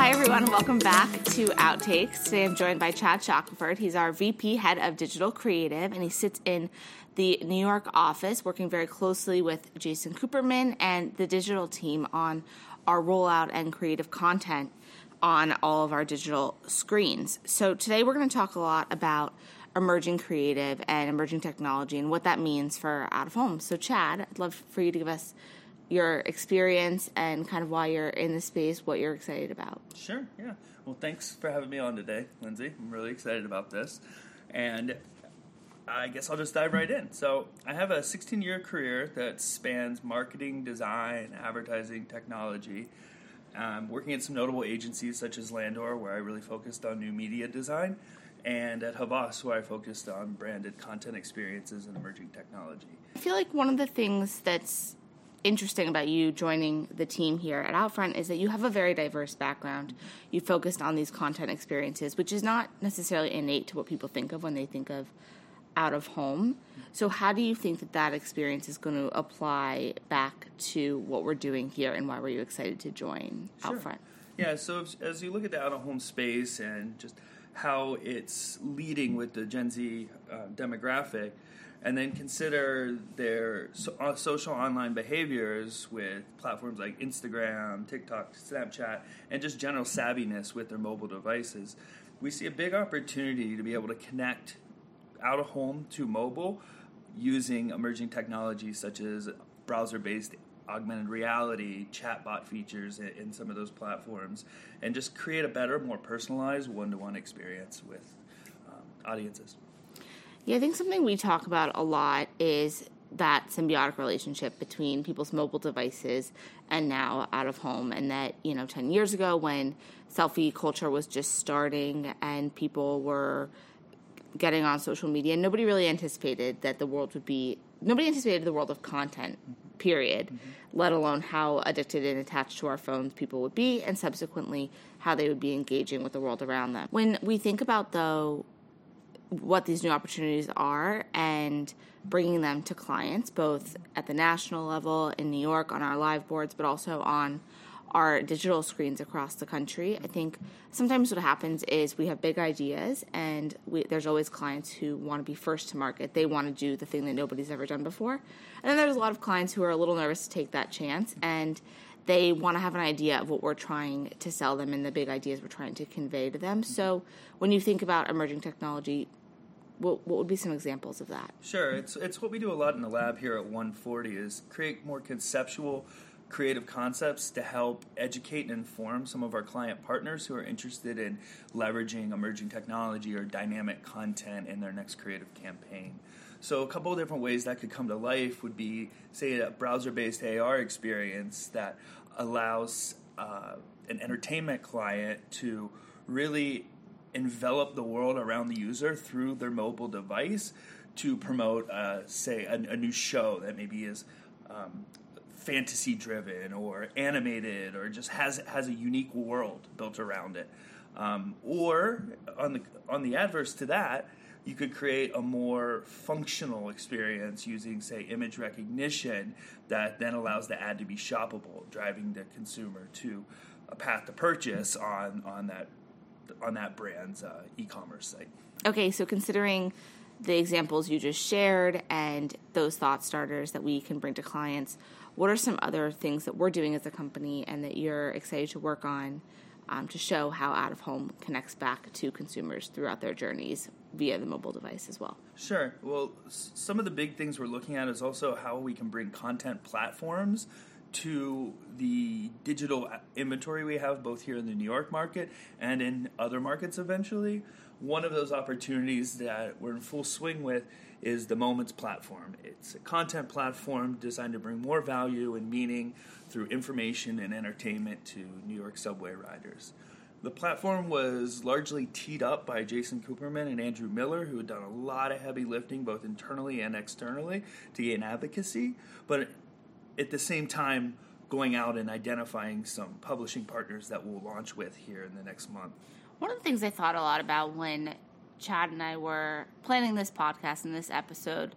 Hi, everyone. Welcome back to Outtakes. Today I'm joined by Chad Shackelford. He's our VP, Head of Digital Creative, and he sits in the New York office working very closely with Jason Cooperman and the digital team on our rollout and creative content on all of our digital screens. So today we're going to talk a lot about emerging creative and emerging technology and what that means for out of home. So, Chad, I'd love for you to give us your experience and kind of why you're in the space, what you're excited about. Sure, yeah. Well, thanks for having me on today, Lindsay. I'm really excited about this. And I guess I'll just dive right in. So, I have a 16 year career that spans marketing, design, advertising, technology. Um, working at some notable agencies such as Landor, where I really focused on new media design, and at Havas, where I focused on branded content experiences and emerging technology. I feel like one of the things that's interesting about you joining the team here at Outfront is that you have a very diverse background. You focused on these content experiences, which is not necessarily innate to what people think of when they think of out of home. So, how do you think that that experience is going to apply back to what we're doing here, and why were you excited to join Sure. Outfront? Yeah, so as- as you look at the out of home space and just how it's leading with the Gen Z uh, demographic, and then consider their so, uh, social online behaviors with platforms like Instagram, TikTok, Snapchat, and just general savviness with their mobile devices, we see a big opportunity to be able to connect out of home to mobile using emerging technologies such as browser based augmented reality, chatbot features in, some of those platforms, and just create a better, more personalized one to one experience with um, audiences. Yeah, I think something we talk about a lot is that symbiotic relationship between people's mobile devices and now out of home. And that, you know, 10 years ago when selfie culture was just starting and people were getting on social media, nobody really anticipated that the world would be, nobody anticipated the world of content, period, let alone how addicted and attached to our phones people would be, and subsequently how they would be engaging with the world around them. When we think about, though, what these new opportunities are and bringing them to clients, both at the national level in New York on our live boards, but also on our digital screens across the country. I think sometimes what happens is we have big ideas, and we, there's always clients who want to be first to market. They want to do the thing that nobody's ever done before. And then there's a lot of clients who are a little nervous to take that chance, and they want to have an idea of what we're trying to sell them and the big ideas we're trying to convey to them. So when you think about emerging technology, what, what would be some examples of that? Sure, it's it's what we do a lot in the lab here at 140 is create more conceptual creative concepts to help educate and inform some of our client partners who are interested in leveraging emerging technology or dynamic content in their next creative campaign. So a couple of different ways that could come to life would be say a browser-based AR experience that allows uh, an entertainment client to really envelop the world around the user through their mobile device to promote, uh, say, a, a, new show that maybe is um, fantasy driven or animated or just has has a unique world built around it. Um, or on the on the adverse to that, you could create a more functional experience using, say, image recognition that then allows the ad to be shoppable, driving the consumer to a path to purchase on on that on that brand's uh, e-commerce site. Okay, so considering the examples you just shared and those thought starters that we can bring to clients, what are some other things that we're doing as a company and that you're excited to work on um, to show how out of home connects back to consumers throughout their journeys via the mobile device as well? Sure. Well, some of the big things we're looking at is also how we can bring content platforms to the digital inventory we have both here in the New York market and in other markets eventually. One of those opportunities that we're in full swing with is the Moments platform. It's a content platform designed to bring more value and meaning through information and entertainment to New York subway riders. The platform was largely teed up by Jason Cooperman and Andrew Miller, who had done a lot of heavy lifting both internally and externally to gain advocacy, but at the same time, going out and identifying some publishing partners that we'll launch with here in the next month. One of the things I thought a lot about when Chad and I were planning this podcast and this episode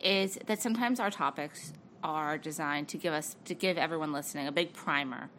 is that sometimes our topics are designed to give us to give everyone listening a big primer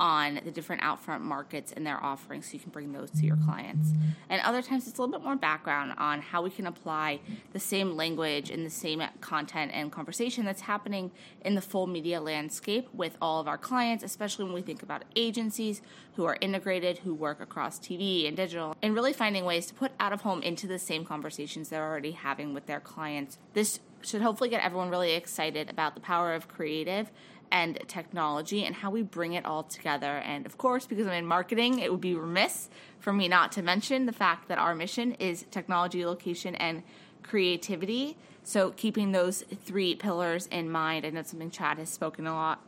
on the different Outfront markets and their offerings so you can bring those to your clients. And other times it's a little bit more background on how we can apply the same language and the same content and conversation that's happening in the full media landscape with all of our clients, especially when we think about agencies who are integrated, who work across TV and digital, and really finding ways to put out of home into the same conversations they're already having with their clients. This should hopefully get everyone really excited about the power of creative and technology and how we bring it all together. And of course, because I'm in marketing, it would be remiss for me not to mention the fact that our mission is technology, location, and creativity. So, keeping those three pillars in mind, I know something Chad has spoken a lot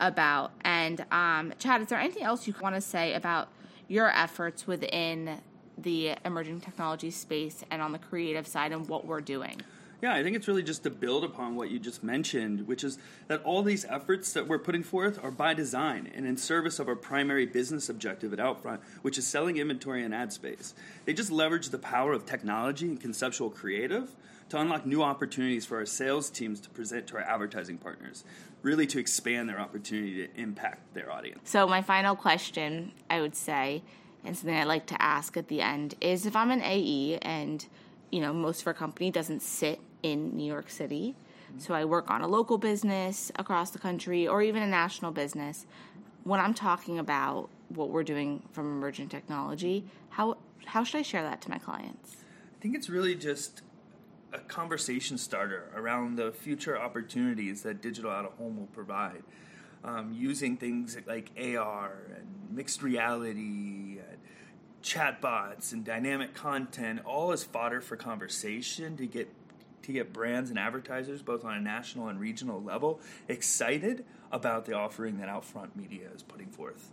about. And, um, Chad, is there anything else you want to say about your efforts within the emerging technology space and on the creative side and what we're doing? Yeah, I think it's really just to build upon what you just mentioned, which is that all these efforts that we're putting forth are by design and in service of our primary business objective at Outfront, which is selling inventory and ad space. They just leverage the power of technology and conceptual creative to unlock new opportunities for our sales teams to present to our advertising partners, really to expand their opportunity to impact their audience. So, my final question, I would say, and something I like to ask at the end is if I'm an AE and you know most of our company doesn't sit in New York City. So I work on a local business across the country or even a national business. When I'm talking about what we're doing from emergent technology, how how should I share that to my clients? I think it's really just a conversation starter around the future opportunities that digital out of home will provide. Um, using things like AR and mixed reality and chatbots and dynamic content, all as fodder for conversation to get to get brands and advertisers, both on a national and regional level, excited about the offering that Outfront Media is putting forth.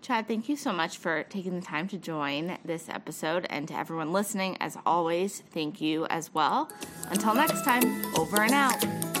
Chad, thank you so much for taking the time to join this episode. And to everyone listening, as always, thank you as well. Until next time, over and out.